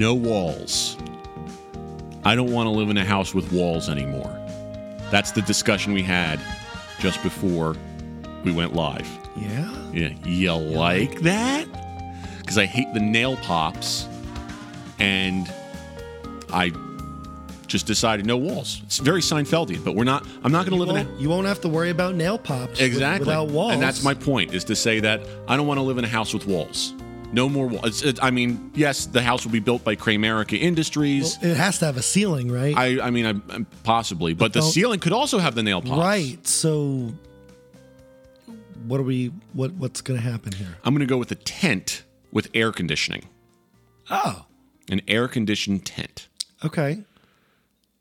no walls. I don't want to live in a house with walls anymore. That's the discussion we had just before we went live. Yeah. Yeah, you like that? Because I hate the nail pops, and I just decided no walls. It's very Seinfeldian, but we're not. I'm not going to live in a you won't have to worry about nail pops with- exactly without walls. And that's my point: is to say that I don't want to live in a house with walls. No more walls. I mean, yes, the house will be built by Kramerica Industries. It has to have a ceiling, right? I, I mean, I, possibly, but the don't- ceiling could also have the nail pops. Right. So, what are we? What What's going to happen here? I'm going to go with a tent with air conditioning, Oh, an air conditioned tent, okay.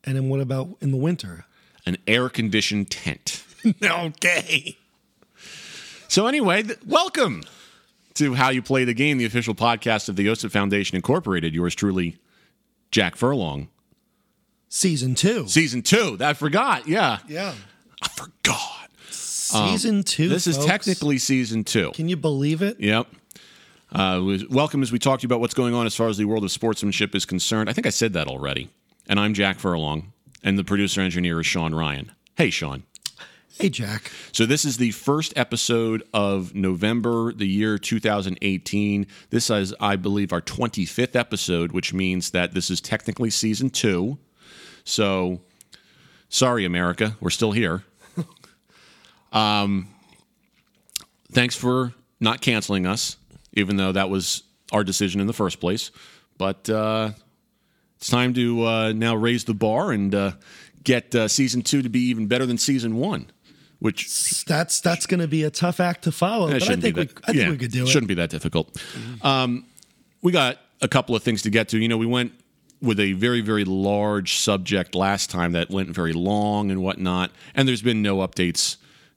And then what about in the winter? an air conditioned tent. okay. So anyway, th- welcome to How You Play the Game, the official podcast of the Yosef Foundation Incorporated. Yours truly, Jack Furlong. Season two. Season two. I forgot. Yeah, yeah. I forgot. Season two. Um, This is technically season two. Can you believe it? Yep. Uh, welcome as we talk to you about what's going on as far as the world of sportsmanship is concerned. I think I said that already. And I'm Jack Furlong, and the producer engineer is Sean Ryan. Hey, Sean. Hey, Jack. So this is the first episode of November, the year 2018. This is, I believe, our 25th episode, which means that this is technically season two. So, sorry, America, we're still here. um, thanks for not canceling us, even though that was our decision in the first place. But uh, it's time to uh, now raise the bar and uh, get uh, season two to be even better than season one. Which That's that's going to be a tough act to follow, but I think be we, I think yeah, we could do it. Shouldn't be that difficult. Um, we got a couple of things to get to. You know, we went with a very, very large subject last time that went very long and whatnot, and there's been no updates.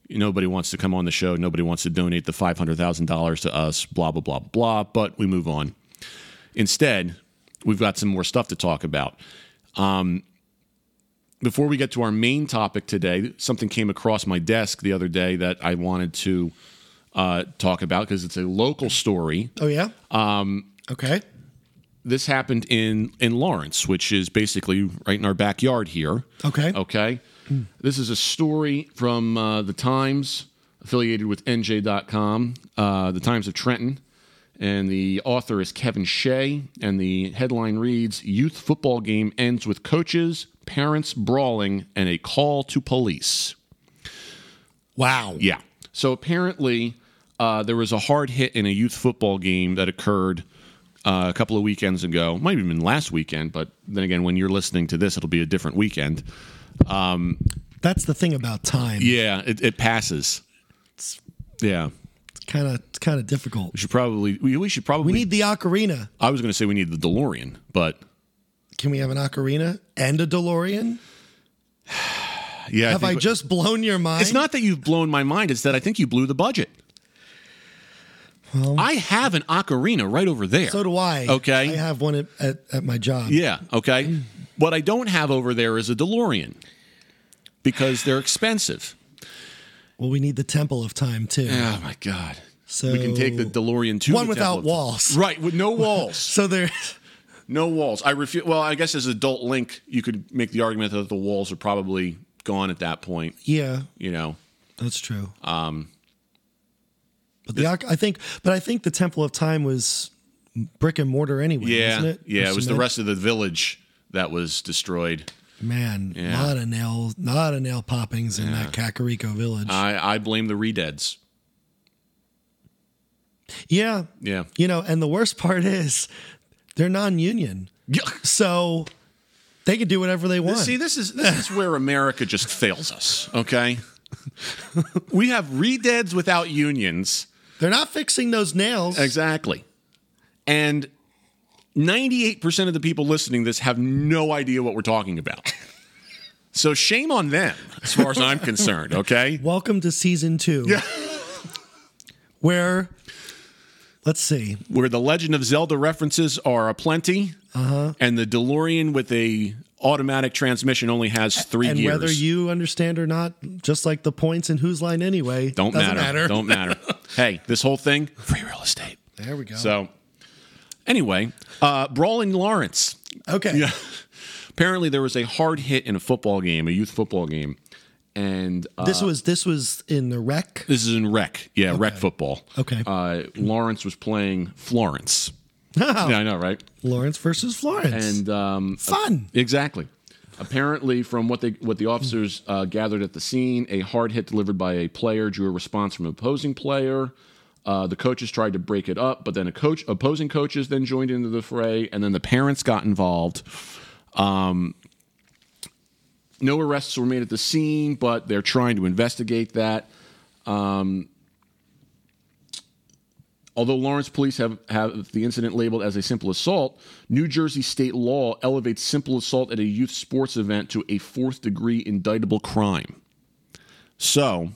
Nobody wants to come on the show. Nobody wants to donate the five hundred thousand dollars to us. Blah blah blah blah. But we move on. Instead, we've got some more stuff to talk about. Um, before we get to our main topic today, something came across my desk the other day that I wanted to uh, talk about because it's a local story. Oh yeah. Um. Okay. This happened in in Lawrence, which is basically right in our backyard here. Okay. Okay. This is a story from uh, the Times, affiliated with NJ.com, uh, the Times of Trenton. And the author is Kevin Shea. And the headline reads Youth football game ends with coaches, parents brawling, and a call to police. Wow. Yeah. So apparently, uh, there was a hard hit in a youth football game that occurred uh, a couple of weekends ago. Might have been last weekend, but then again, when you're listening to this, it'll be a different weekend. That's the thing about time. Yeah, it, it passes. Yeah, It's kind of it's kind of difficult. we should probably we, we should probably. We need the ocarina. I was going to say we need the DeLorean, but Can we have an ocarina and a DeLorean? yeah, Have I think- just blown your mind? It's not that you've blown my mind; it's that I think you blew the budget. Well- I have an ocarina right over there. So do I. Okay. I have one at, at, at my job. Yeah, okay. Mm. What I don't have over there is a DeLorean because they're expensive. Well, we need the Temple of Time too. Oh my god. So we can take the DeLorean to one the without Temple of- walls. Right, with no walls. So there. No walls. I refuse well, I guess as adult link, you could make the argument that the walls are probably gone at that point, Yeah, you know. that's true. Um, but the I think, but I think the Temple of Time was brick and mortar anyway. Yeah. wasn't it? Yeah, Or it was the cement? rest of the village that was destroyed. Man, a Yeah. lot of nail, lot of nail poppings in that Kakariko village. I I blame the redeads. yeah, Yeah. you know, and the worst part is they're non-union, Yeah. so they can do whatever they want. See, this is this is where America just fails us. Okay, we have redeads without unions. They're not fixing those nails. Exactly, and ninety-eight percent of the people listening to this have no idea what we're talking about. So shame on them, as far as I'm concerned. Okay, Welcome to season two. Yeah. Where, let's see, where the Legend of Zelda references are aplenty, uh-huh. and the DeLorean with a automatic transmission only has three and gears. whether you understand or not, just like the points in Whose Line Anyway, don't doesn't matter. Don't matter. hey, this whole thing free real estate. There we go. So, Anyway, uh, brawl in Lawrence. Okay. Yeah. Apparently, there was a hard hit in a football game, a youth football game, and uh, This was this was in the rec. this is in rec. Yeah, rec football. Okay. Uh, Lawrence was playing Florence. Yeah, I know, right? Lawrence versus Florence. And um, Fun. Exactly. Apparently, from what they what the officers uh, gathered at the scene, a hard hit delivered by a player drew a response from an opposing player. Uh, the coaches tried to break it up, but then a coach, opposing coaches, then joined into the fray, and then the parents got involved. Um, no arrests were made at the scene, but they're trying to investigate that. Um, although Lawrence police have, have the incident labeled as a simple assault, New Jersey state law elevates simple assault at a youth sports event to a fourth degree indictable crime. So,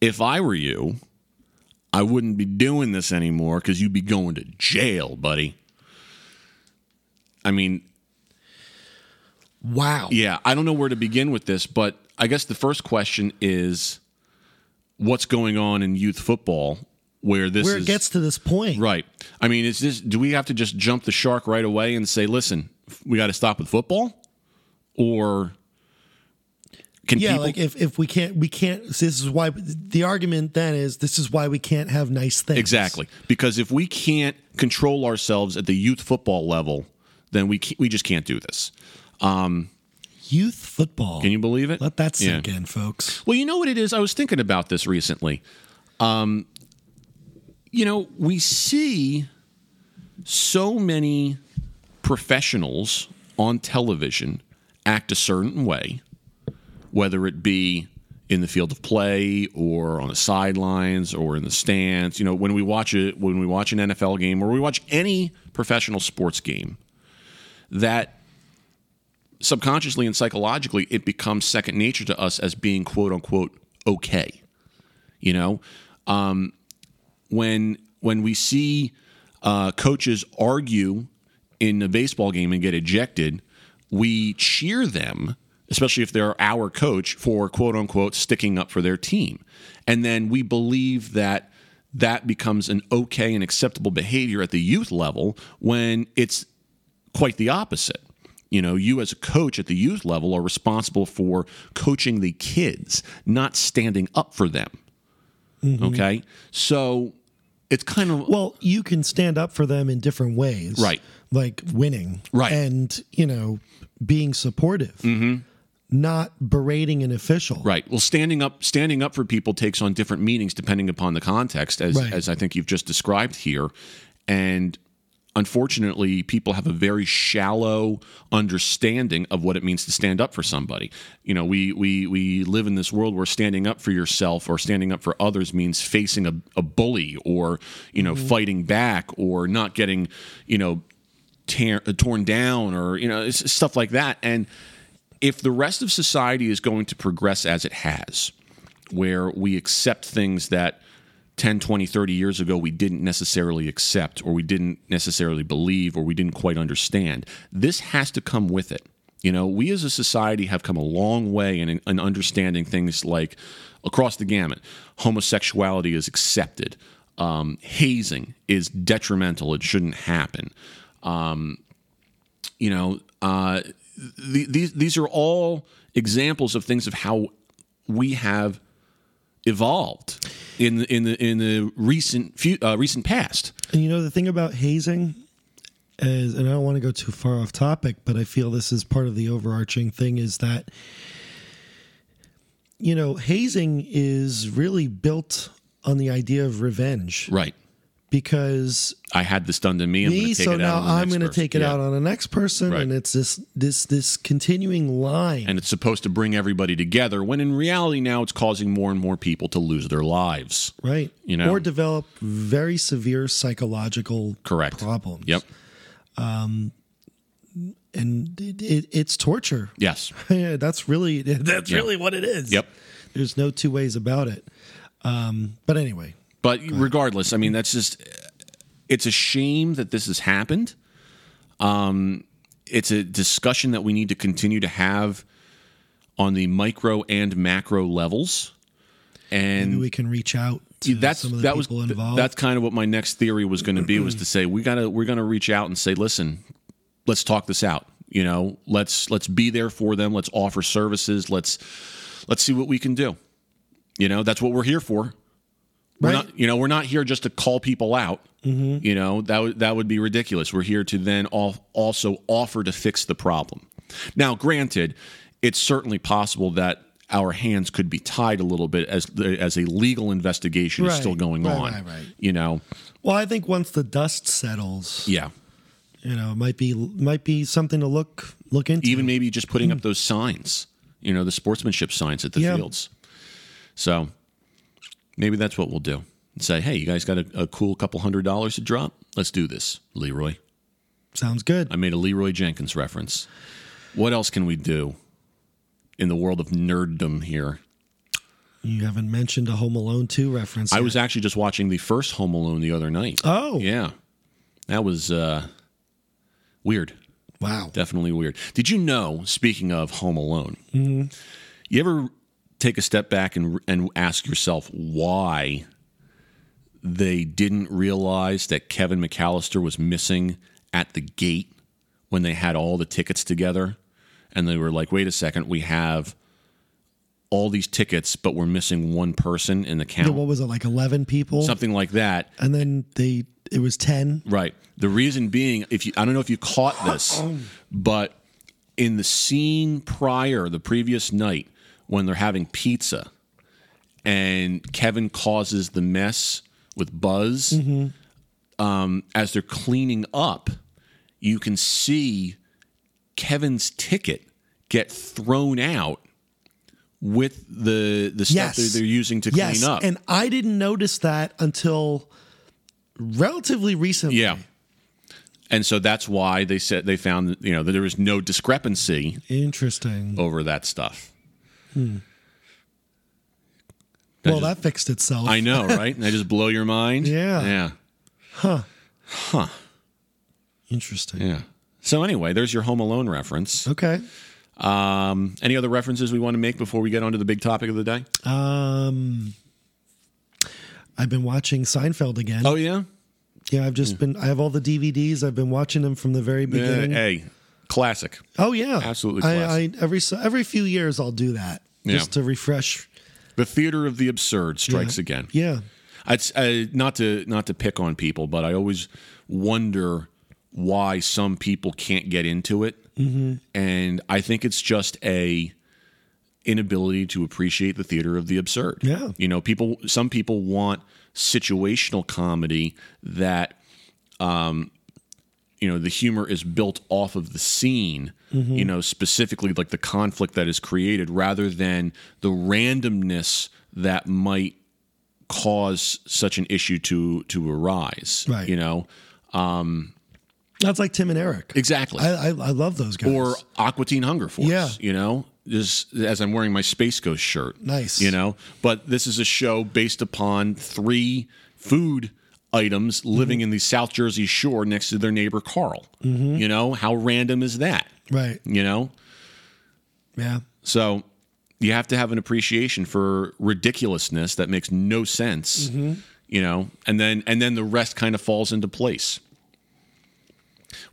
if I were you, I wouldn't be doing this anymore because you'd be going to jail, buddy. I mean, wow. yeah, I don't know where to begin with this, but I guess the first question is what's going on in youth football where this where it gets to this point. Right. I mean, is this? Do we have to just jump the shark right away and say, "Listen, we got to stop with football," or can Yeah, people? like if, if we can't we can't this is why the argument then is this is why we can't have nice things. exactly because if we can't control ourselves at the youth football level, then we we just can't do this. Youth football. Can you believe it? let that Yeah. sink in, folks? Well, you know what it is? I was thinking about this recently. Um, you know, we see so many professionals on television act a certain way, whether it be in the field of play or on the sidelines or in the stands. You know, when we watch it, when we watch an NFL game or we watch any professional sports game, that subconsciously and psychologically it becomes second nature to us as being quote unquote okay you know um, when when we see uh, coaches argue in a baseball game and get ejected we cheer them especially if they're our coach for quote unquote sticking up for their team and then we believe that that becomes an okay and acceptable behavior at the youth level when it's quite the opposite. You know, you as a coach at the youth level are responsible for coaching the kids, not standing up for them. Okay? So it's kind of Well, you can stand up for them in different ways. Right. Like winning. Right. And, you know, being supportive. Mm-hmm. Not berating an official. right. Well, standing up standing up for people takes on different meanings depending upon the context as Right. as I think you've just described here. And unfortunately, people have a very shallow understanding of what it means to stand up for somebody. You know, we we we live in this world where standing up for yourself or standing up for others means facing a, a bully or you know mm-hmm. fighting back or not getting you know tear, uh, torn down or you know stuff like that. And if the rest of society is going to progress as it has, where we accept things that 10, 20, 30 years ago we didn't necessarily accept or we didn't necessarily believe or we didn't quite understand. This has to come with it. You know, we as a society have come a long way in, in understanding things like across the gamut. Homosexuality is accepted. Um, hazing is detrimental. It shouldn't happen. Um, you know, uh, th- these these are all examples of things of how we have evolved in the in the in the recent few, uh, recent past. And you know the thing about hazing is, and I don't want to go too far off topic, but I feel this is part of the overarching thing is that you know hazing is really built on the idea of revenge Right. Because I had this done to me. I'm me, so now the I'm going to take it Yeah. out on the next person, Right. and it's this this this continuing line. And it's supposed to bring everybody together. When in reality, now it's causing more and more people to lose their lives. right You know? or develop very severe psychological Correct. problems Yep. Um, and it, it, it's torture Yes. yeah that's really that's really what it is Yep. there's no two ways about it um but anyway But regardless, I mean, that's just it's a shame that this has happened. Um, it's a discussion that we need to continue to have on the micro and macro levels. maybe And we can reach out to that's some of the that was people involved. that's kind of what my next theory was going to be was to say we gotta we're gonna reach out and say listen let's talk this out you know let's let's be there for them let's offer services let's let's see what we can do you know that's what we're here for Right. not you know we're not here just to call people out. Mm-hmm. You know that would that would be ridiculous. We're here to then al- also offer to fix the problem. Now granted it's certainly possible that our hands could be tied a little bit as the, as a legal investigation is still going Right, on right, right. you know. Well, I think once the dust settles, yeah. you know, it might be might be something to look look into. even maybe just putting up mm. those signs you know the sportsmanship signs at the Yeah. fields. So maybe that's what we'll do say hey you guys got a, a cool couple hundred dollars to drop let's do this leroy Sounds good. I made a Leroy Jenkins reference. What else can we do in the world of nerddom here? You haven't mentioned a Home Alone 2 reference. I yet. was actually just watching the first Home Alone the other night. Oh. Yeah. That was uh, weird. Wow. Definitely weird. Did you know, speaking of Home Alone, you ever take a step back and, and ask yourself why they didn't realize that Kevin McAllister was missing at the gate when they had all the tickets together? And they were like, wait a second, we have all these tickets, but we're missing one person in the count. What was it like 11 people? Something like that. And then they it was 10. Right. The reason being, if you, I don't know if you caught this, but in the scene prior, the previous night, when they're having pizza, and Kevin causes the mess with Buzz, um, as they're cleaning up, you can see Kevin's ticket get thrown out with the the stuff Yes. that they're using to Yes. clean up. And I didn't notice that until relatively recently. Yeah. And so that's why they said they found you know that there was no discrepancy Interesting. over that stuff. Well, just- that fixed itself. I know, right? And I just blow your mind. Yeah. Yeah. Huh. Huh. Interesting. Yeah. So anyway, there's your Home Alone reference. Okay. Um, any other references we want to make before we get on to the big topic of the day? Um I've been watching Seinfeld again. Oh yeah. Yeah, I've just been I have all the DVDs. I've been watching them from the very Yeah, beginning. hey, classic. Oh yeah. Absolutely I, I every so- every few years I'll do that Yeah. just to refresh. The theater of the absurd strikes again. Yeah. Uh, not to not to pick on people, but I always wonder why some people can't get into it, and I think it's just a inability to appreciate the theater of the absurd. Yeah. you know, people. Some people want situational comedy that, um, you know, the humor is built off of the scene. You know, specifically like the conflict that is created, rather than the randomness that might cause such an issue to to arise. Right. You know, um That's like Tim and Eric. exactly. I I, I love those guys. or Aqua Teen Hunger Force. Yeah. You know, just as I'm wearing my Space Ghost shirt. Nice. You know, but this is a show based upon three food items living Mm-hmm. in the South Jersey shore next to their neighbor Carl. Mm-hmm. You know, how random is that? right. You know, Yeah. so you have to have an appreciation for ridiculousness that makes no sense. Mm-hmm. You know, and then and then the rest kind of falls into place.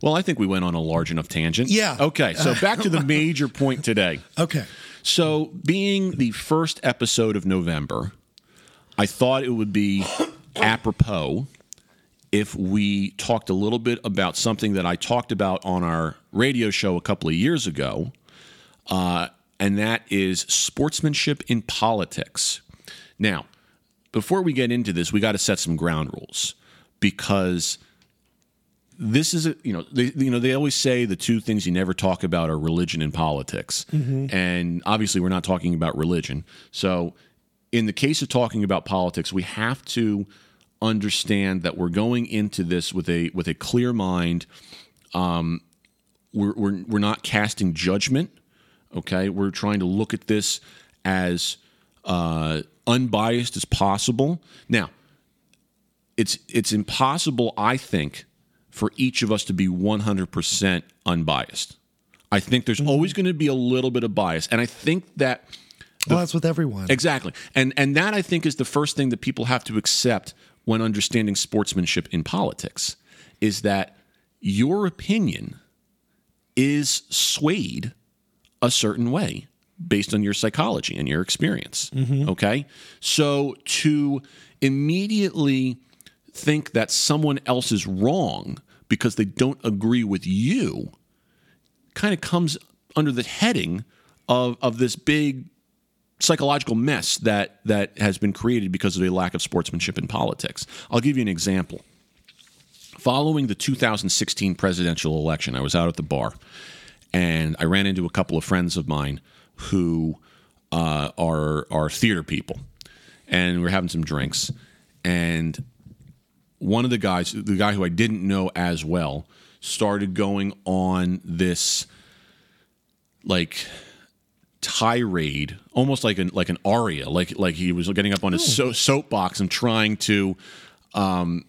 Well, I think we went on a large enough tangent. Yeah. Okay, so back to the major point today. Okay. So, being the first episode of November, I thought it would be apropos if we talked a little bit about something that I talked about on our radio show a couple of years ago, uh, and that is sportsmanship in politics. Now, before we get into this, we got to set some ground rules because this is a you know they you know they always say the two things you never talk about are religion and politics. And obviously we're not talking about religion. So in the case of talking about politics we have to understand that we're going into this with a with a clear mind um we're we're, we're not casting judgment okay we're trying to look at this as uh unbiased as possible now it's it's impossible, I think, for each of us to be 100% unbiased. I think there's always going to be a little bit of bias, and I think that well, that's with everyone. Exactly. And and that I think is the first thing that people have to accept when understanding sportsmanship in politics is that your opinion is swayed a certain way based on your psychology and your experience. Mm-hmm. Okay? So to immediately think that someone else is wrong because they don't agree with you kind of comes under the heading of of this big psychological mess that that has been created because of a lack of sportsmanship in politics. I'll give you an example. Following the 2016 presidential election, I was out at the bar and I ran into a couple of friends of mine who uh, are are theater people, and we we're having some drinks. And one of the guys, the guy who I didn't know as well, started going on this like tirade, almost like an like an aria, like like he was getting up on his so, soapbox and trying to um,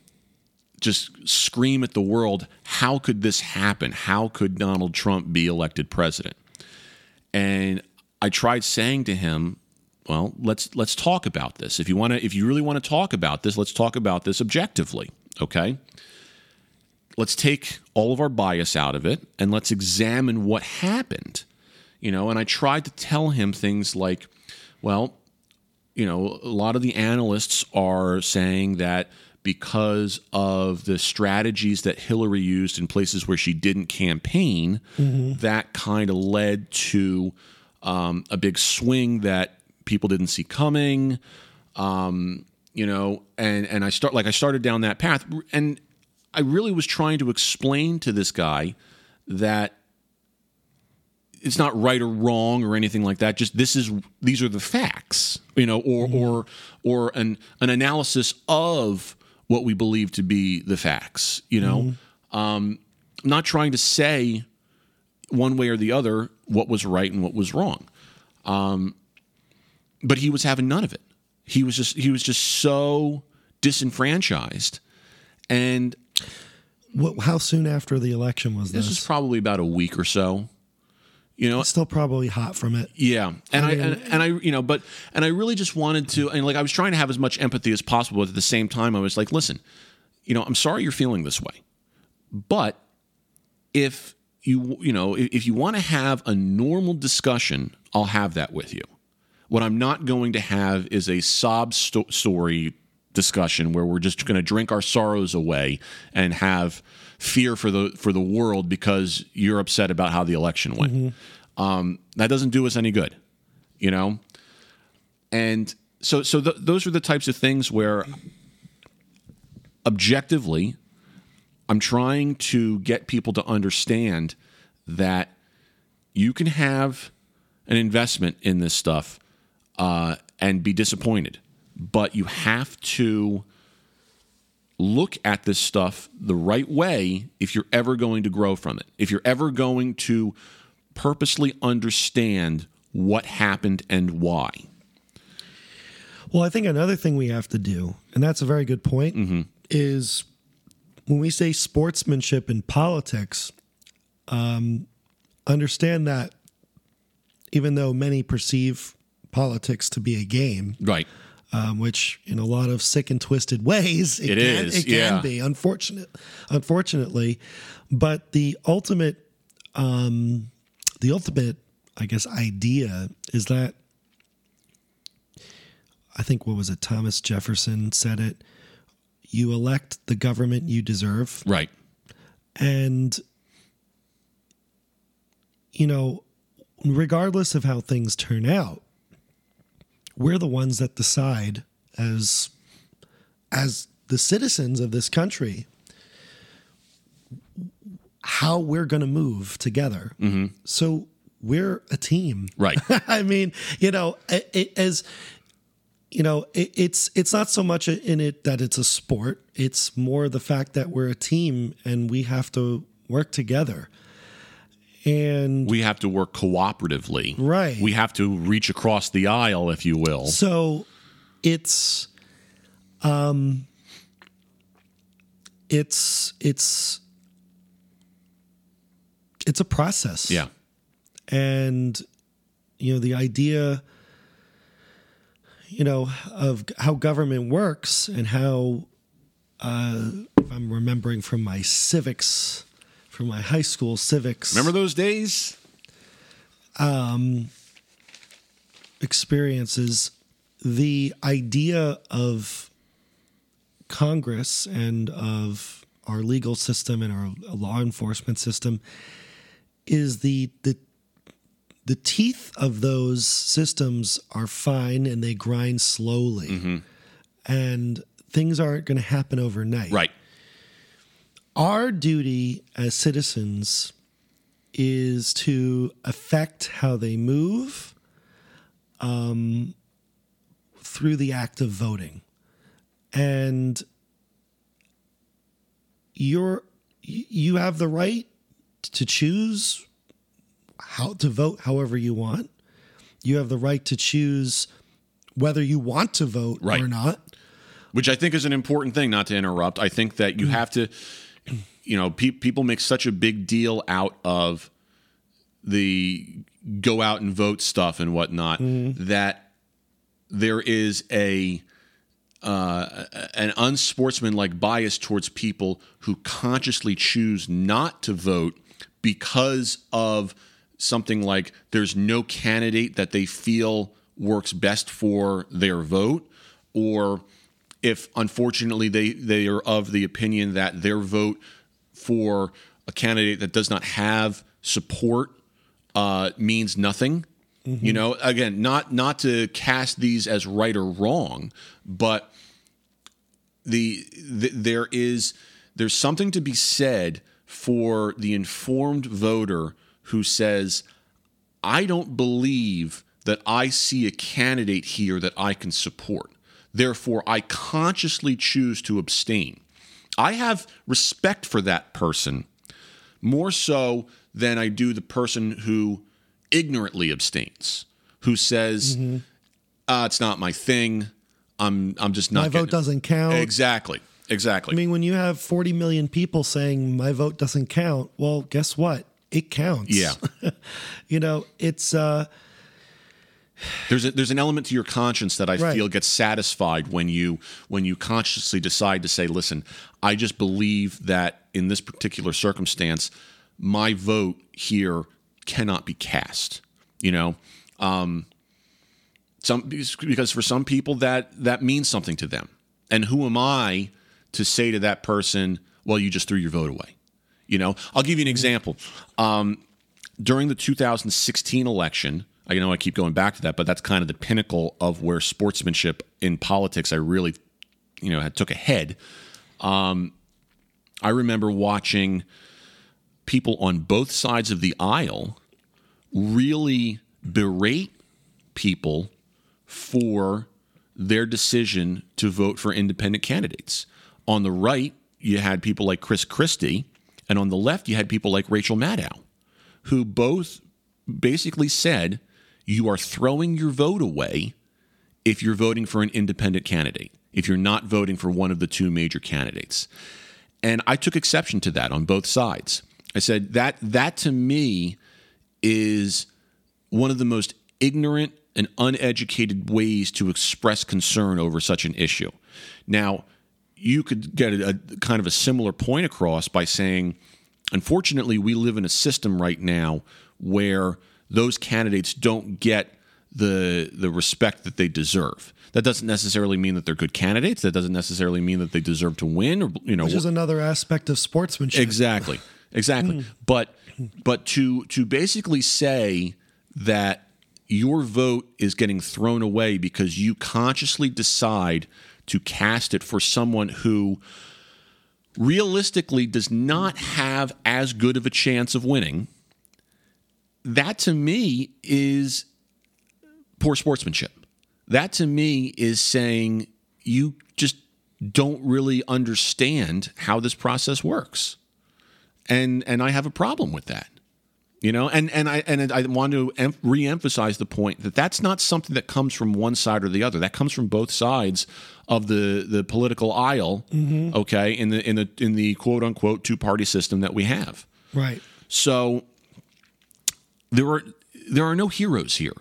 just scream at the world, how could this happen? How could Donald Trump be elected president? And I tried saying to him, well, let's let's talk about this. If you want to if you really want to talk about this, let's talk about this objectively, okay? Let's take all of our bias out of it and let's examine what happened. You know, and I tried to tell him things like, well, you know, a lot of the analysts are saying that because of the strategies that Hillary used in places where she didn't campaign, that kind of led to um, a big swing that people didn't see coming. Um, you know, and and I start like I started down that path, and I really was trying to explain to this guy that it's not right or wrong or anything like that. Just this is these are the facts, you know, or or or an an analysis of what we believe to be the facts. You know, um, not trying to say one way or the other what was right and what was wrong. Um, but he was having none of it. He was just he was just so disenfranchised, and What, how soon after the election was this this? was probably about a week or so. You know, it's Still probably hot from it. Yeah, and I, mean- and, and I you know, but and I really just wanted to, and like I was trying to have as much empathy as possible, but at the same time, I was like, listen, you know, I'm sorry you're feeling this way, but if you you know if, if you want to have a normal discussion, I'll have that with you. What I'm not going to have is a sob sto- story discussion where we're just going to drink our sorrows away and have fear for the for the world because you're upset about how the election went. Um, that doesn't do us any good, you know. And so so th- those are the types of things where objectively I'm trying to get people to understand that you can have an investment in this stuff uh, and be disappointed, but you have to look at this stuff the right way if you're ever going to grow from it. If you're ever going to purposely understand what happened and why. Well, I think another thing we have to do, and that's a very good point, is when we say sportsmanship in politics, um, understand that even though many perceive politics to be a game, Right. Um, which in a lot of sick and twisted ways it, It can, is, it can yeah. be unfortunate unfortunately but the ultimate um, the ultimate i guess idea is that i think what was it thomas jefferson said it you elect the government you deserve Right. and you know regardless of how things turn out we're the ones that decide as as the citizens of this country how we're going to move together. Mm-hmm. So we're a team. Right. i mean you know it, it, as you know it, it's it's not so much in it that it's a sport. It's more the fact that we're a team and we have to work together and we have to work cooperatively. Right. We have to reach across the aisle, if you will. so it's um it's it's it's a process Yeah. and you know the idea you know, of how government works and how, uh, if I'm remembering from my civics, from my high school civics Remember those days? Um, experiences, the idea of Congress and of our legal system and our law enforcement system is the the the teeth of those systems are fine and they grind slowly. Mm-hmm. And things aren't going to happen overnight. Right. Our duty as citizens is to affect how they move um, through the act of voting. And you're you have the right to choose how to vote however you want. You have the right to choose whether you want to vote Right. or not. which I think is an important thing. Not to interrupt, I think that you have to, you know, pe- people make such a big deal out of the go out and vote stuff and whatnot that there is a uh, an unsportsmanlike bias towards people who consciously choose not to vote because of something like there's no candidate that they feel works best for their vote or if unfortunately they they are of the opinion that their vote for a candidate that does not have support uh, means nothing. You know, again, not not to cast these as right or wrong, but the, the there is there's something to be said for the informed voter who says, I don't believe that I see a candidate here that I can support. Therefore, I consciously choose to abstain. I have respect for that person more so than I do the person who ignorantly abstains, who says, uh, "It's not my thing. I'm I'm just not." My vote doesn't count. Exactly. Exactly. I mean, when you have 40 million people saying my vote doesn't count, well, guess what? It counts. yeah. You know, it's uh There's a, there's an element to your conscience that I Right. feel gets satisfied when you when you consciously decide to say, "Listen, I just believe that in this particular circumstance, my vote here cannot be cast." You know, um, some because for some people that that means something to them, and who am I to say to that person, "Well, you just threw your vote away"? You know, I'll give you an example. Um, during the 2016 election, I know I keep going back to that, but that's kind of the pinnacle of where sportsmanship in politics I really, you know, had took a head. Um, I remember watching people on both sides of the aisle really berate people for their decision to vote for independent candidates. On the right, you had people like Chris Christie, and on the left, you had people like Rachel Maddow, who both basically said, You are throwing your vote away if you're voting for an independent candidate, if you're not voting for one of the two major candidates. And I took exception to that on both sides. I said that that to me is one of the most ignorant and uneducated ways to express concern over such an issue. Now, you could get a, a kind of a similar point across by saying, unfortunately, we live in a system right now where those candidates don't get the the respect that they deserve. That doesn't necessarily mean that they're good candidates. That doesn't necessarily mean that they deserve to win, or you know, which is another aspect of sportsmanship. Exactly. Exactly. Hmm. But but to to basically say that your vote is getting thrown away because you consciously decide to cast it for someone who realistically does not have as good of a chance of winning that to me is poor sportsmanship that to me is saying you just don't really understand how this process works and and I have a problem with that. You know, and and I and I want to em- reemphasize the point that that's not something that comes from one side or the other. That comes from both sides of the the political aisle. Mm-hmm. Okay, in the in the in the quote unquote two party system that we have. Right. So there are there are no heroes here.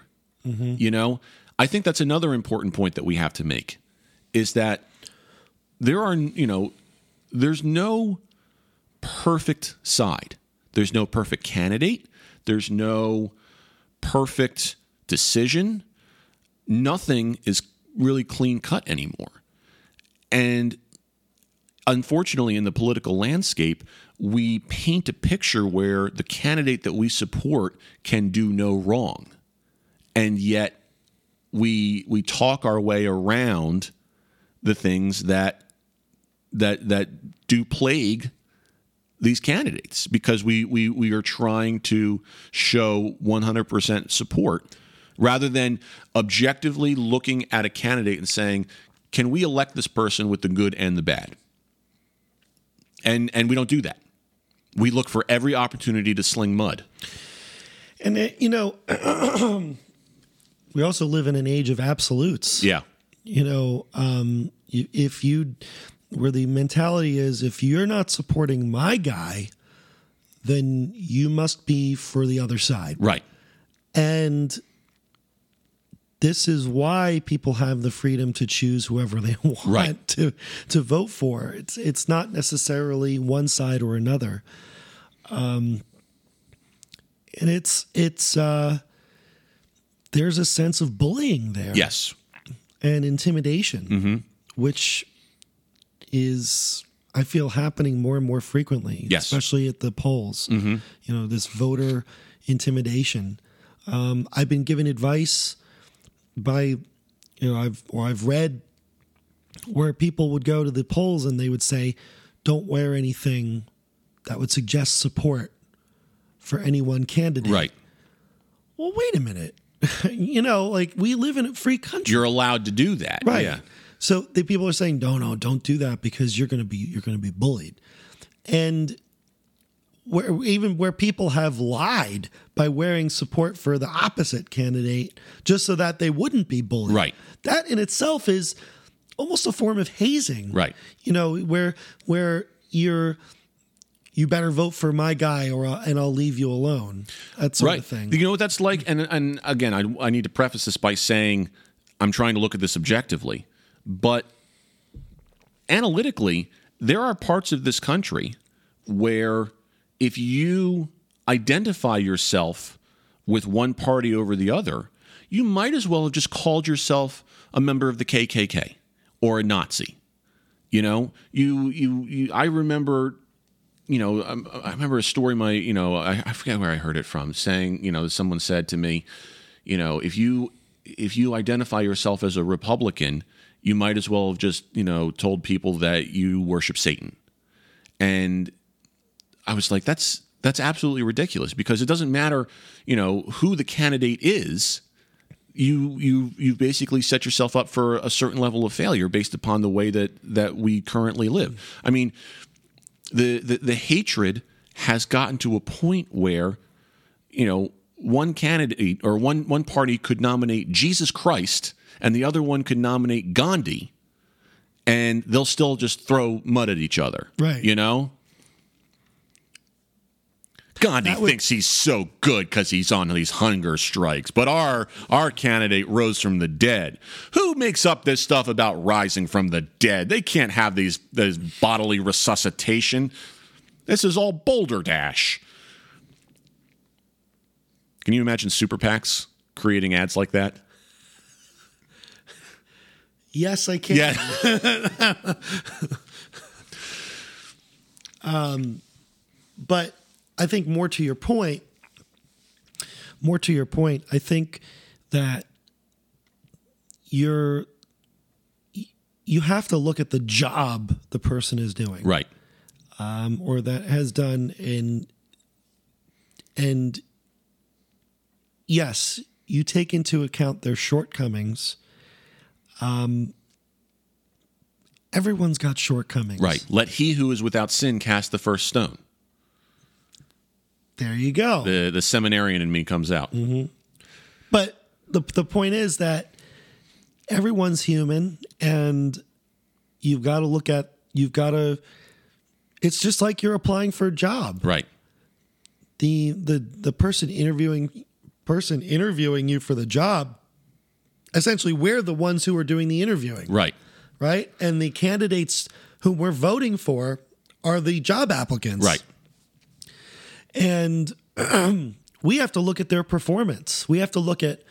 Mm-hmm. You know, I think that's another important point that we have to make is that there are, you know, there's no perfect side. There's no perfect candidate. There's no perfect decision. Nothing is really clean cut anymore. And unfortunately, in the political landscape, we paint a picture where the candidate that we support can do no wrong. And yet we we talk our way around the things that that that do plague these candidates because we we we are trying to show 100% support rather than objectively looking at a candidate and saying can we elect this person with the good and the bad and and we don't do that we look for every opportunity to sling mud And it, you know, we also live in an age of absolutes. yeah You know, um, you- if you, where the mentality is, if you're not supporting my guy, then you must be for the other side. right And this is why people have the freedom to choose whoever they want Right. to to vote for. It's it's not necessarily one side or another. Um, and it's it's uh, there's a sense of bullying there yes and intimidation, which is I feel happening more and more frequently, Yes. especially at the polls. You know, this voter intimidation. Um, I've been given advice by, you know, I've or I've read where people would go to the polls and they would say, "Don't wear anything that would suggest support for any one candidate." right Well, wait a minute. you know, like we live in a free country. you're allowed to do that Right. yeah So the people are saying, no, no, don't do that because you're going to be you're going to be bullied, and where even where people have lied by wearing support for the opposite candidate just so that they wouldn't be bullied. Right. That in itself is almost a form of hazing. Right. You know where where you're you better vote for my guy or I'll, and I'll leave you alone. That sort right. of thing. You know what that's like? And and again, I, I need to preface this by saying I'm trying to look at this objectively, but analytically, there are parts of this country where if you identify yourself with one party over the other, you might as well have just called yourself a member of the KKK or a Nazi. You know, you you, you I remember you know, um, I remember a story. My, you know, I, I forget where I heard it from. Saying, you know, someone said to me, you know, if you if you identify yourself as a Republican, you might as well have just, you know, told people that you worship Satan. And I was like, that's that's absolutely ridiculous because it doesn't matter, you know, who the candidate is. You you you basically set yourself up for a certain level of failure based upon the way that that we currently live. I mean, the, the the hatred has gotten to a point where you know one candidate or one one party could nominate Jesus Christ and the other one could nominate Gandhi and they'll still just throw mud at each other Right. you know Gandhi would- thinks he's so good because he's on these hunger strikes, but our our candidate rose from the dead. Who makes up this stuff about rising from the dead? They can't have these this bodily resuscitation. This is all Boulder Dash. Can you imagine super PACs creating ads like that? yes, I can. Yeah, um, but I think more to your point, more to your point, I think that you're you have to look at the job the person is doing, right. um, or that has done in, and yes, you take into account their shortcomings. Um, everyone's got shortcomings, Right. Let he who is without sin cast the first stone. There you go. The the seminarian in me comes out. Mm-hmm. But the the point is that everyone's human, and you've got to look at you've got to. It's just like you're applying for a job. Right. the the the person interviewing person interviewing you for the job essentially we're the ones who are doing the interviewing, Right. right? And the candidates who we're voting for are the job applicants, Right. And we have to look at their performance. We have to look at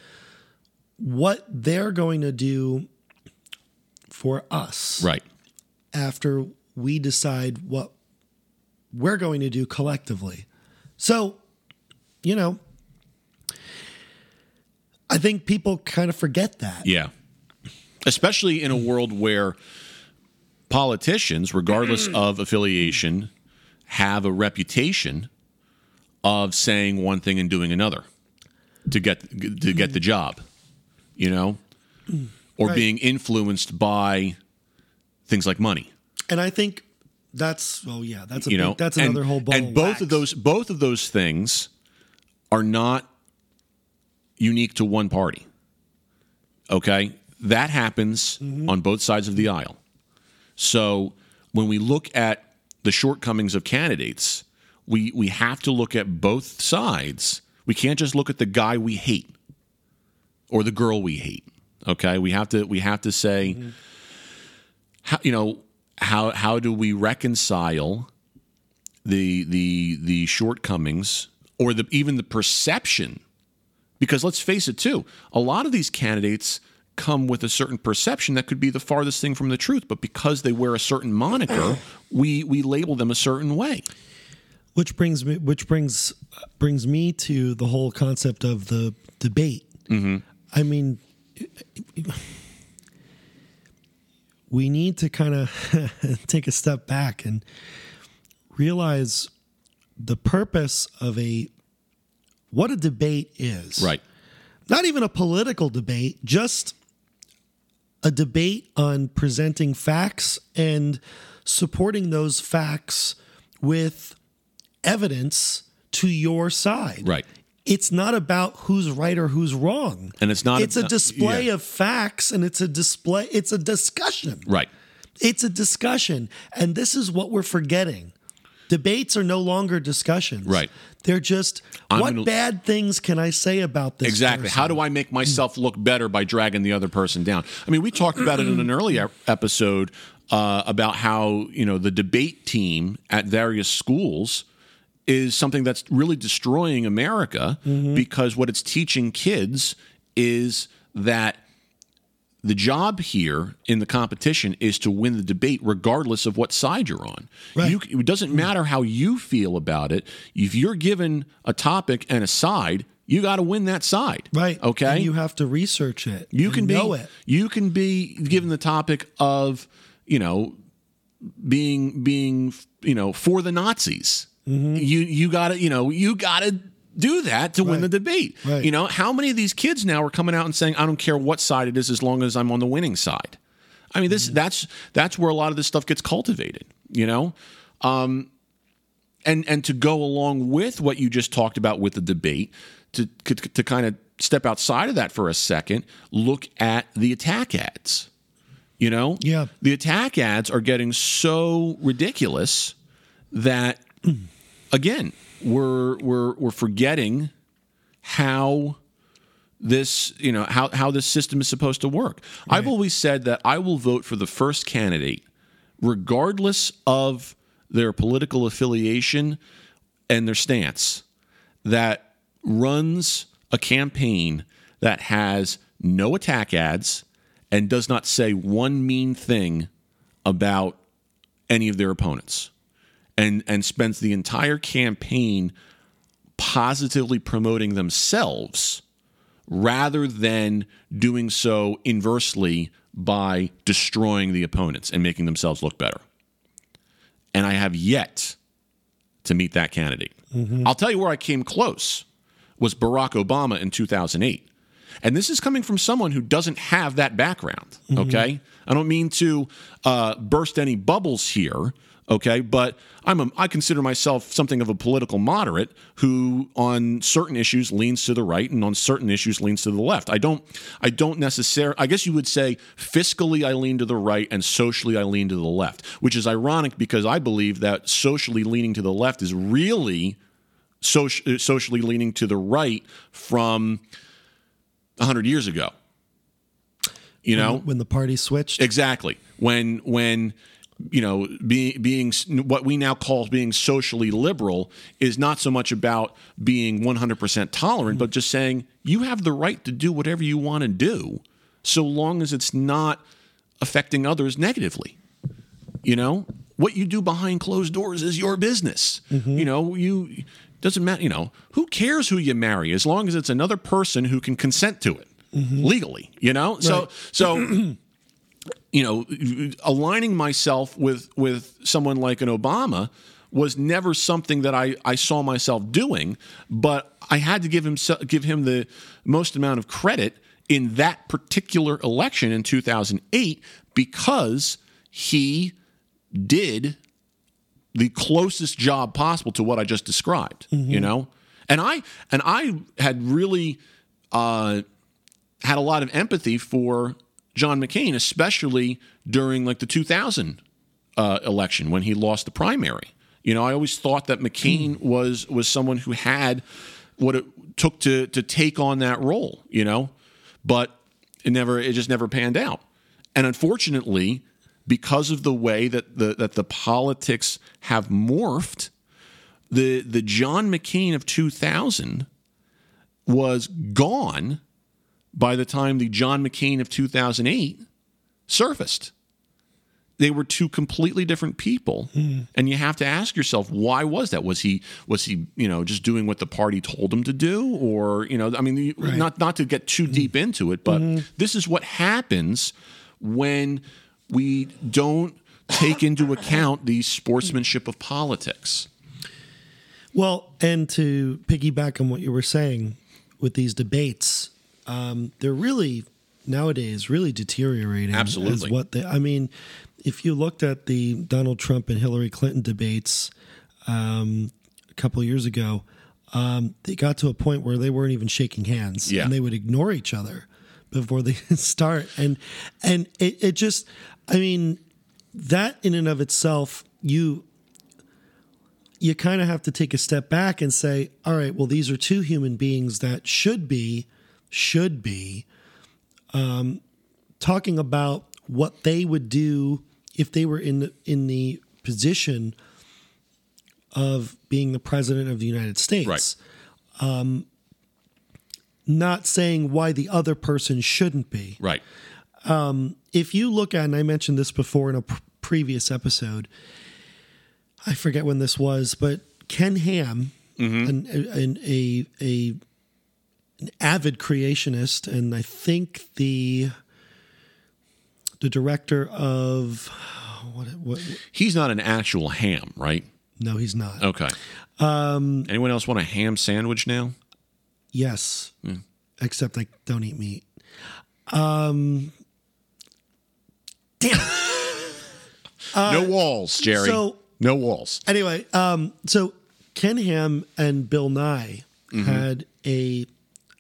what they're going to do for us Right. after we decide what we're going to do collectively. So, you know, I think people kind of forget that. Yeah. Especially in a world where politicians, regardless of affiliation, have a reputation of saying one thing and doing another to get to get the job, you know, or Right. being influenced by things like money. And I think that's oh yeah, that's a you big- know that's and- another whole ball. and of both wax. of those both of those things are not unique to one party okay that happens Mm-hmm. on both sides of the aisle so when we look at the shortcomings of candidates we we have to look at both sides. We can't just look at the guy we hate or the girl we hate okay? We have to we have to say Mm-hmm. how you know how how do we reconcile the the the shortcomings or the even the perception? Because let's face it too a lot of these candidates come with a certain perception that could be the farthest thing from the truth but because they wear a certain moniker we we label them a certain way which brings me which brings brings me to the whole concept of the debate. Mm-hmm. I mean, we need to kind of take a step back and realize the purpose of a what a debate is. right Not even a political debate, just a debate on presenting facts and supporting those facts with evidence to your side. right It's not about who's right or who's wrong. And it's not It's a about- display yeah. of facts and it's a display it's a discussion. right It's a discussion. And this is what we're forgetting. Debates are no longer discussions. Right. They're just I'm what gonna- bad things can I say about this? Exactly. How do I make myself look better by dragging the other person down? I mean, we talked about it in an earlier episode uh, about how you know the debate team at various schools is something that's really destroying America mm-hmm. because what it's teaching kids is that the job here in the competition is to win the debate regardless of what side you're on. Right. You, it doesn't mm-hmm. matter how you feel about it. If you're given a topic and a side, you got to win that side. Right. Okay. And you have to research it. You can be know it. you can be given the topic of you know being being you know for the Nazis. Mm-hmm. You you got to you know you got to do that to win the debate. Right. You know how many of these kids now are coming out and saying I don't care what side it is as long as I'm on the winning side. I mean Mm-hmm. this that's that's where a lot of this stuff gets cultivated. You know. Um, and and to go along with what you just talked about with the debate to to, to kind of step outside of that for a second look at the attack ads you know Yeah. the attack ads are getting so ridiculous that again we're we're we're forgetting how this you know how how this system is supposed to work. I've always said that i will vote for the first candidate regardless of their political affiliation and their stance that runs a campaign that has no attack ads and does not say one mean thing about any of their opponents and and spends the entire campaign positively promoting themselves rather than doing so inversely by destroying the opponents and making themselves look better. And I have yet to meet that candidate. Mm-hmm. I'll tell you where I came close was Barack Obama in 2008. And this is coming from someone who doesn't have that background, okay? I don't mean to uh, burst any bubbles here, okay? But I'm a, I consider myself something of a political moderate who, on certain issues, leans to the right, and on certain issues, leans to the left. I don't I don't necessarily. I guess you would say fiscally, I lean to the right, and socially, I lean to the left, which is ironic because I believe that socially leaning to the left is really soci- socially leaning to the right from 100 years ago. You know, when the party switched. Exactly. When when you know being being what we now call being socially liberal is not so much about being 100% tolerant mm-hmm. but just saying you have the right to do whatever you want to do so long as it's not affecting others negatively. You know, what you do behind closed doors is your business. Mm-hmm. You know, you doesn't matter, you know, who cares who you marry as long as it's another person who can consent to it legally, you know? So so you know, aligning myself with with someone like an Obama was never something that I, I saw myself doing, but I had to give him give him the most amount of credit in that particular election in 2008 because he did the closest job possible to what I just described, you know? And I and I had really uh, had a lot of empathy for John McCain, especially during like the 2000 uh, election when he lost the primary. You know, I always thought that McCain was was someone who had what it took to to take on that role. You know, but it never it just never panned out. And unfortunately, because of the way that the that the politics have morphed, the the John McCain of 2000 was gone by the time the John McCain of 2008 surfaced. They were two completely different people, hmm. and you have to ask yourself why was that? Was he was he you know just doing what the party told him to do, or you know I mean you- not not to get too hmm. deep into it, but hmm. this is what happens when we don't take into account the sportsmanship of politics. Well, and to piggyback on what you were saying with these debates, um, they're really nowadays really deteriorating. Absolutely. what they. I mean, if you looked at the Donald Trump and Hillary Clinton debates um, a couple years ago, um, they got to a point where they weren't even shaking hands, Yeah. and they would ignore each other before they start, and and it, it just, I mean, that in and of itself, you you kind of have to take a step back and say, all right, well, these are two human beings that should be, should be, um, talking about what they would do if they were in the, in the position of being the president of the United States. Right. Not saying why the other person shouldn't be Right. If you look at, and I mentioned this before in a pr- previous episode, I forget when this was, but Ken Ham, an, an, a, a an avid creationist, and I think the the director of what, what He's not an actual ham, right? no, he's not. Okay. Um, Anyone else want a ham sandwich now? Yes, except I don't eat meat. Um, damn. no walls, Jerry. so- no walls. Anyway, um, so Ken Ham and Bill Nye had a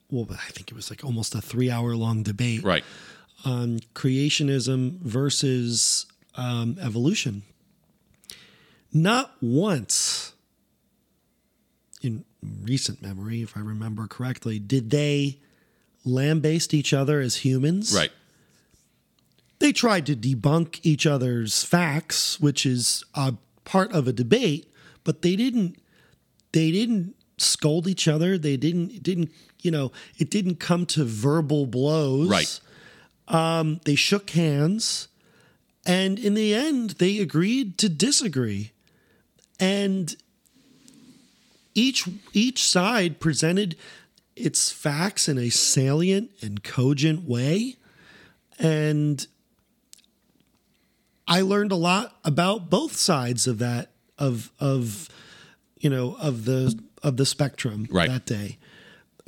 well, I think it was like almost a three hour long debate Right. on creationism versus um, evolution. Not once in recent memory, if I remember correctly, did they lambaste each other as humans. Right. They tried to debunk each other's facts, which is a part of a debate, but they didn't they didn't scold each other. They didn't didn't you know, it didn't come to verbal blows. Right. Um, they shook hands and in the end they agreed to disagree. And each each side presented its facts in a salient and cogent way. And I learned a lot about both sides of that of of you know of the of the spectrum Right. that day.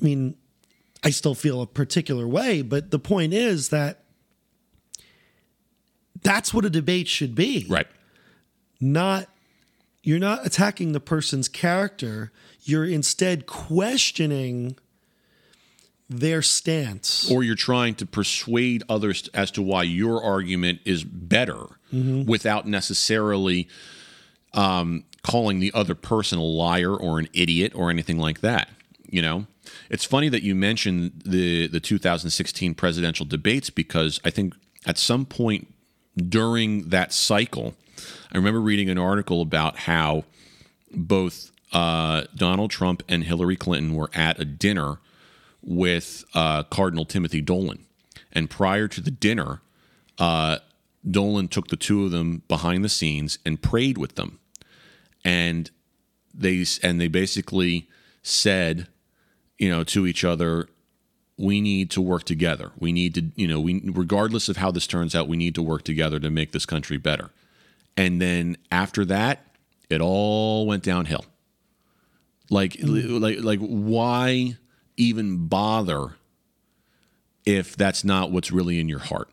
I mean, I still feel a particular way, but the point is that that's what a debate should be. Right. Not you're not attacking the person's character, you're instead questioning their stance. Or you're trying to persuade others as to why your argument is better without necessarily um, calling the other person a liar or an idiot or anything like that. You know, it's funny that you mentioned the the 2016 presidential debates because I think at some point during that cycle, I remember reading an article about how both uh, Donald Trump and Hillary Clinton were at a dinner with uh, Cardinal Timothy Dolan, and prior to the dinner, uh, Dolan took the two of them behind the scenes and prayed with them, and they and they basically said, you know, to each other, we need to work together. We need to, you know, we regardless of how this turns out, we need to work together to make this country better. And then after that, it all went downhill. Like, like, like, why even bother if that's not what's really in your heart?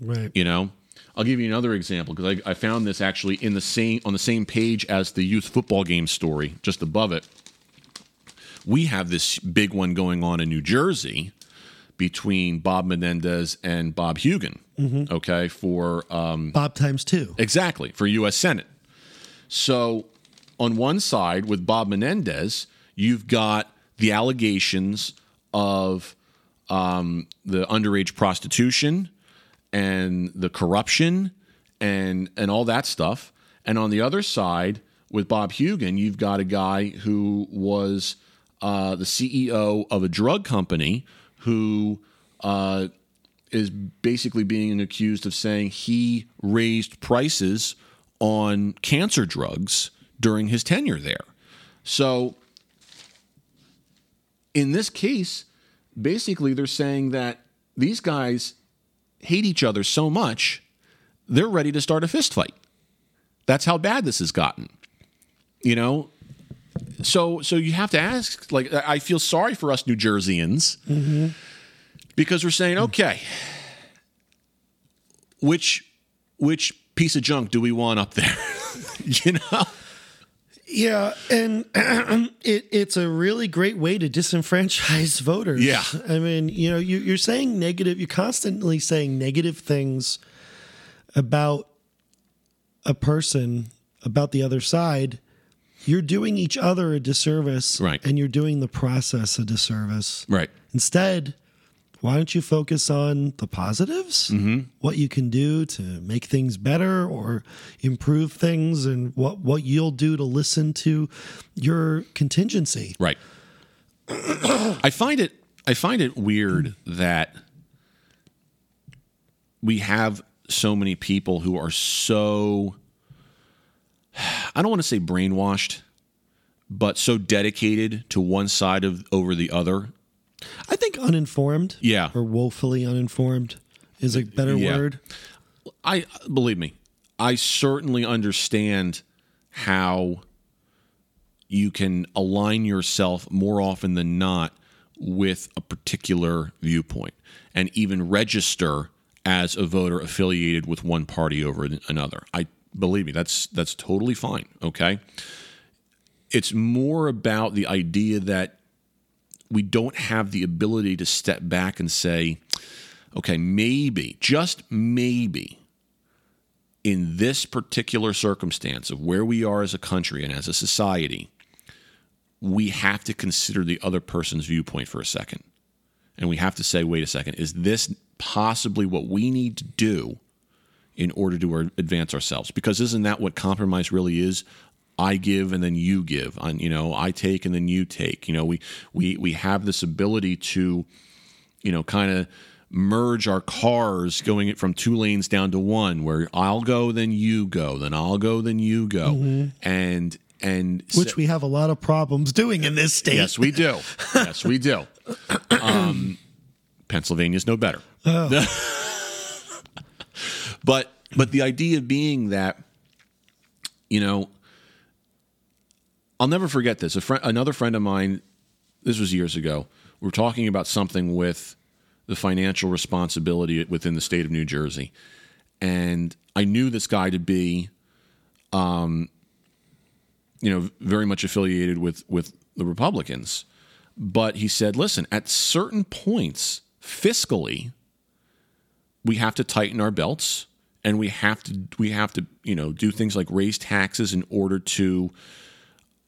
Right. You know, I'll give you another example because I, I found this actually in the same on the same page as the youth football game story, just above it. We have this big one going on in New Jersey between Bob Menendez and Bob Hugin. Okay, for um, Bob times two. Exactly, for U.S. Senate. So, on one side, with Bob Menendez, you've got the allegations of um, the underage prostitution and the corruption and and all that stuff. And on the other side, with Bob Hugin, you've got a guy who was uh, the CEO of a drug company who uh, is basically being accused of saying he raised prices on cancer drugs during his tenure there. So, in this case, basically they're saying that these guys hate each other so much, they're ready to start a fist fight. That's how bad this has gotten. You know, so so you have to ask. Like, I feel sorry for us New Jerseyans mm-hmm. because we're saying, okay, which which piece of junk do we want up there? you know. Yeah, and it, it's a really great way to disenfranchise voters. Yeah. I mean, you know, you, you're saying negative, you're constantly saying negative things about a person, about the other side. You're doing each other a disservice, Right. And you're doing the process a disservice. Right. Instead, why don't you focus on the positives? Mm-hmm. What you can do to make things better or improve things, and what, what you'll do to listen to your contingency. Right. I find it I find it weird that we have so many people who are so I don't want to say brainwashed, but so dedicated to one side of over the other. I think uninformed, Yeah. or woefully uninformed, is a better Yeah. word. I believe me, I certainly understand how you can align yourself more often than not with a particular viewpoint and even register as a voter affiliated with one party over another. I believe me, that's that's totally fine, okay? It's more about the idea that we don't have the ability to step back and say, okay, maybe, just maybe, in this particular circumstance of where we are as a country and as a society, we have to consider the other person's viewpoint for a second. And we have to say, wait a second, is this possibly what we need to do in order to advance ourselves? Because isn't that what compromise really is? I give and then you give. On you know, I take and then you take. You know, we we we have this ability to, you know, kind of merge our cars going it from two lanes down to one where I'll go then you go then I'll go then you go and and Which we have a lot of problems doing in this state. yes we do yes we do um, Pennsylvania's no better but but the idea being that you know I'll never forget this. A friend another friend of mine this was years ago we were talking about something with the financial responsibility within the state of New Jersey. And I knew this guy to be um you know very much affiliated with with the Republicans. But he said listen at certain points fiscally we have to tighten our belts and we have to we have to you know do things like raise taxes in order to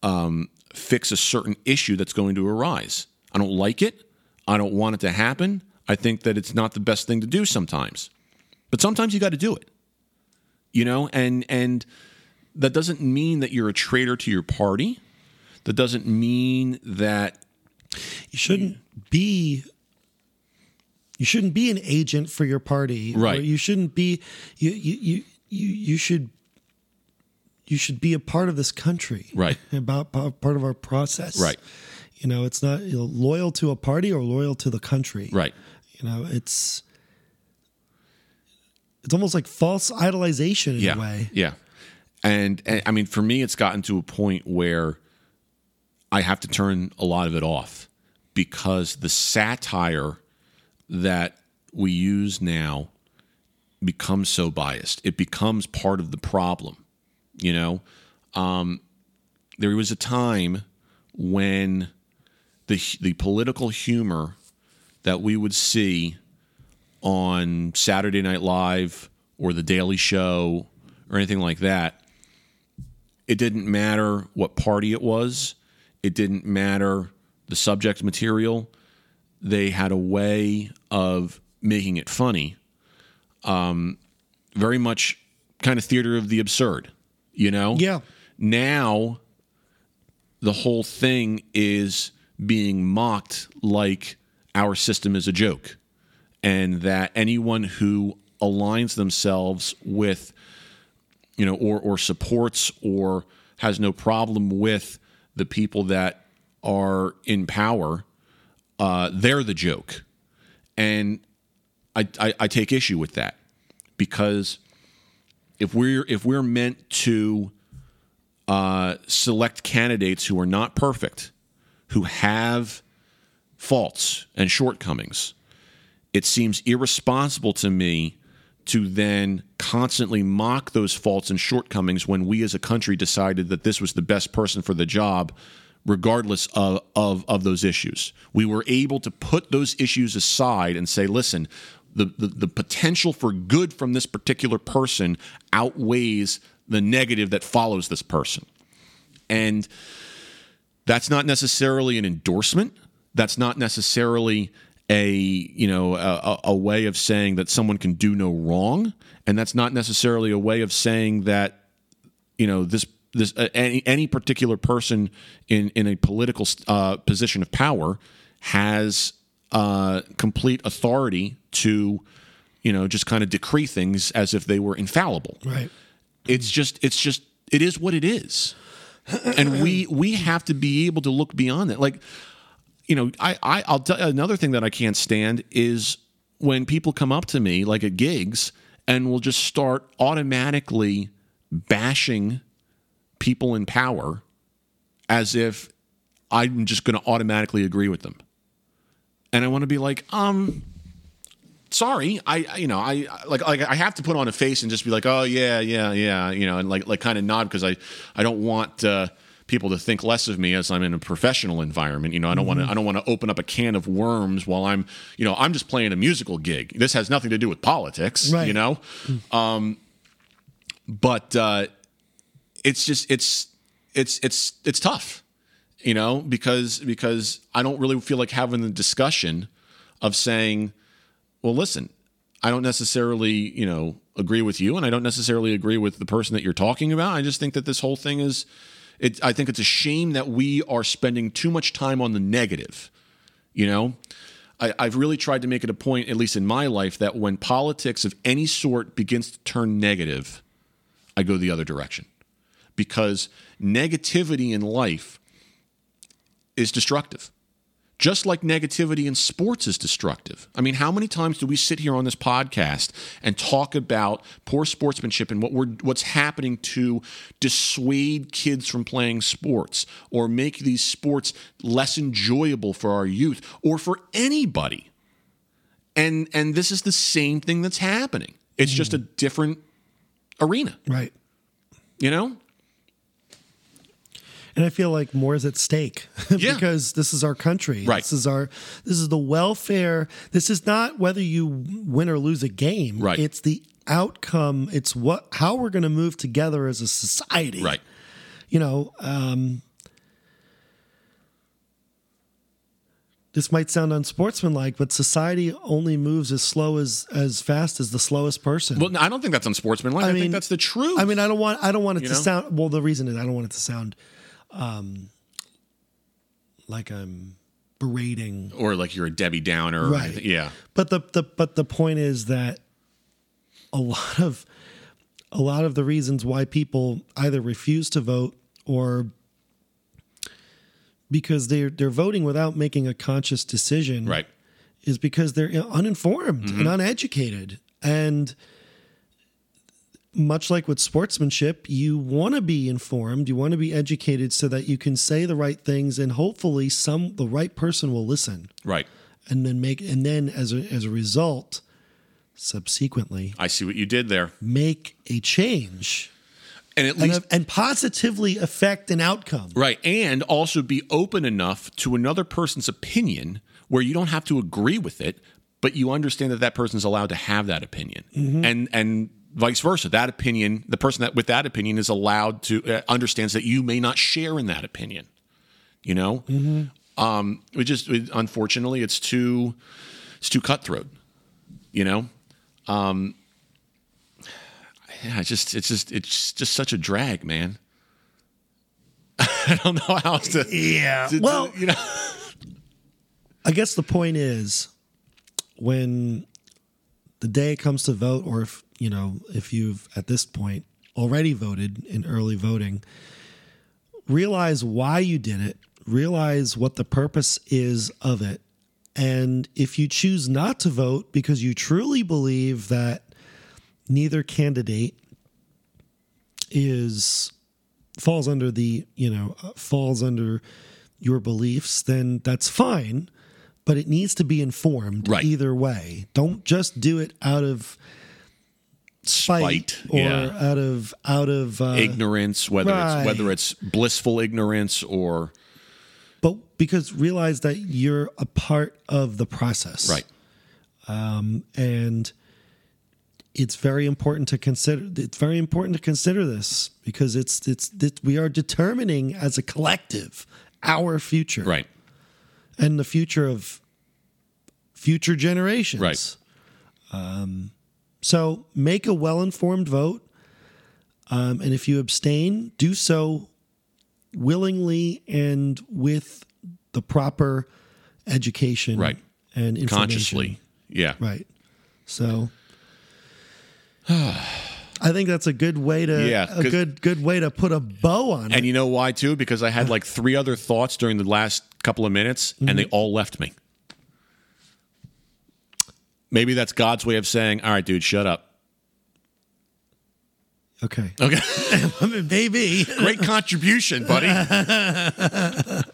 um, fix a certain issue that's going to arise. I don't like it. I don't want it to happen. I think that it's not the best thing to do sometimes, but sometimes you got to do it. You know, and and that doesn't mean that you're a traitor to your party. That doesn't mean that You shouldn't be. You shouldn't be an agent for your party. or Right. You shouldn't be. You you you you, you should. You should be a part of this country. Right. About part of our process. Right. You know, it's not you know, loyal to a party or loyal to the country. right. You know, it's it's almost like false idolization in yeah, a way. Yeah. And, and I mean, for me, it's gotten to a point where I have to turn a lot of it off because the satire that we use now becomes so biased. It becomes part of the problem. You know, um, there was a time when the the political humor that we would see on Saturday Night Live or The Daily Show or anything like that, it didn't matter what party it was, it didn't matter the subject material. They had a way of making it funny. Um, very much kind of theater of the absurd, you know? Yeah. Now, the whole thing is being mocked like our system is a joke and that anyone who aligns themselves with you know or or supports or has no problem with the people that are in power uh, they're the joke and I, I i take issue with that because if we're if we're meant to uh, select candidates who are not perfect who have faults and shortcomings it seems irresponsible to me to then constantly mock those faults and shortcomings when we as a country decided that this was the best person for the job regardless of, of, of those issues. We were able to put those issues aside and say listen the, the, the potential for good from this particular person outweighs the negative that follows this person. And that's not necessarily an endorsement. That's not necessarily a you know a, a way of saying that someone can do no wrong. And that's not necessarily a way of saying that you know this this uh, any any particular person in in a political uh, position of power has uh, complete authority to you know just kind of decree things as if they were infallible. Right. it's just it's just it is what it is. And we we have to be able to look beyond that. Like you know i, I i'll tell you another thing that i can't stand is when people come up to me like at gigs and will just start automatically bashing people in power as if i'm just going to automatically agree with them. And i want to be like um sorry i I- you know i like like i have to put on a face and just be like oh yeah yeah yeah you know and like like kind of nod because i i don't want uh people to think less of me as i'm in a professional environment you know i don't want to i don't want to open up a can of worms while i'm you know i'm just playing a musical gig. This has nothing to do with politics Right. you know um but uh it's just it's it's it's it's tough you know because because i don't really feel like having the discussion of saying well listen i don't necessarily you know agree with you and i don't necessarily agree with the person that you're talking about. I just think that this whole thing is it i think it's a shame that we are spending too much time on the negative you know? I, i've really tried to make it a point at least in my life that when politics of any sort begins to turn negative i go the other direction. Because negativity in life is destructive. Just like negativity in sports is destructive. I mean, how many times do we sit here on this podcast and talk about poor sportsmanship and what we're what's happening to dissuade kids from playing sports or make these sports less enjoyable for our youth or for anybody? And and this is the same thing that's happening. It's just a hmm. different arena, Right. you know? and I feel like more is at stake yeah. because this is our country. Right. This is our this is the welfare. This is not whether you win or lose a game. Right. It's the outcome. It's what how we're going to move together as a society. Right. You know. Um, this might sound unsportsmanlike, but society only moves as slow as as fast as the slowest person. Well, I don't think that's unsportsmanlike. I, I mean, think that's the truth. I mean, I don't want I don't want it you to know? sound. Well, the reason is I don't want it to sound um, like I'm berating or like you're a Debbie Downer. Right. Yeah. But the, the but the point is that a lot of a lot of the reasons why people either refuse to vote or because they're they're voting without making a conscious decision Right. is because they're uninformed and uneducated and much like with sportsmanship you want to be informed you want to be educated so that you can say the right things and hopefully some the right person will listen Right. and then make and then as a as a result subsequently I see what you did there. make a change And at least and positively affect an outcome Right. And also be open enough to another person's opinion where you don't have to agree with it, but you understand that that person's allowed to have that opinion. Mm-hmm. And and vice versa. That opinion, the person that with that opinion is allowed to uh, understands that you may not share in that opinion. You know? Um it just it, unfortunately it's too it's too cutthroat. You know? Um yeah, it's just it's just it's just such a drag, man. I don't know how else to. yeah to- to- well you know, I guess the point is when the day comes to vote, or if you know, if you've at this point already voted in early voting, realize why you did it, realize what the purpose is of it. And if you choose not to vote because you truly believe that neither candidate is falls under the, you know, uh, falls under your beliefs, then that's fine but it needs to be informed Right. either way. Don't just do it out of spite, Spite, or yeah. out of out of uh, ignorance, whether Right. it's whether it's blissful ignorance or but because realize that you're a part of the process, right, And it's very important to consider. It's very important to consider this because it's it's it, we are determining as a collective our future, right, and the future of future generations. Right. Um, so make a well informed vote. Um, and if you abstain, do so willingly and with the proper education Right. and information. consciously, yeah, Right. So I think that's a good way to Yeah, a good good way to put a bow on it. And you know why too? Because I had like three other thoughts during the last couple of minutes, and Mm-hmm. they all left me. Maybe that's God's way of saying, "All right, dude, shut up." Okay. Okay. Maybe. Great contribution, buddy.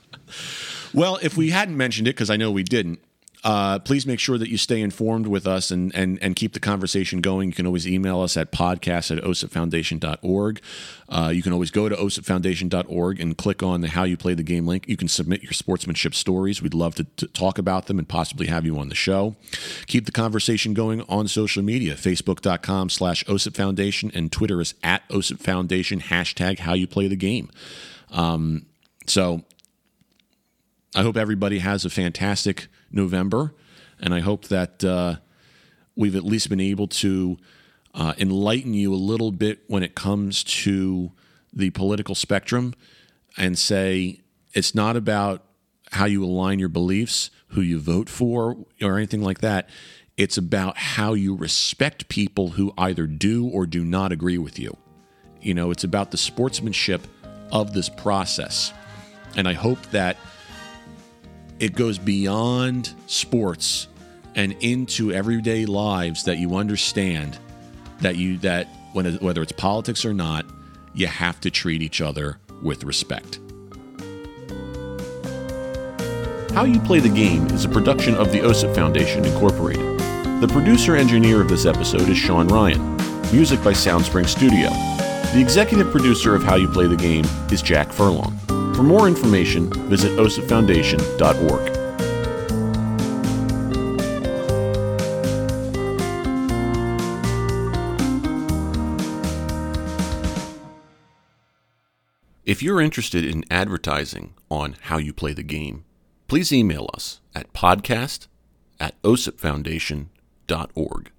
well, if we hadn't mentioned it, because I know we didn't, uh, please make sure that you stay informed with us and, and, and keep the conversation going. You can always email us at podcast at osipfoundation.org. Uh, you can always go to osipfoundation.org and click on the How You Play the Game link. You can submit your sportsmanship stories. We'd love to, talk about them and possibly have you on the show. Keep the conversation going on social media, facebook.com slash OSIP Foundation, and Twitter is at OSIP Foundation, hashtag How You Play the Game. Um, so I hope everybody has a fantastic November, and I hope that uh, we've at least been able to uh, enlighten you a little bit when it comes to the political spectrum and say it's not about how you align your beliefs, who you vote for, or anything like that. It's about how you respect people who either do or do not agree with you. You know, it's about the sportsmanship of this process. And I hope that it goes beyond sports and into everyday lives that you understand that you that when whether it's politics or not, you have to treat each other with respect. How You Play the Game is a production of the OSIP Foundation Incorporated. The producer engineer of this episode is Sean Ryan. Music by Soundspring Studio. The executive producer of How You Play the Game is Jack Furlong. For more information, visit osipfoundation.org. If you're interested in advertising on How You Play the Game, please email us at podcast at osipfoundation.org.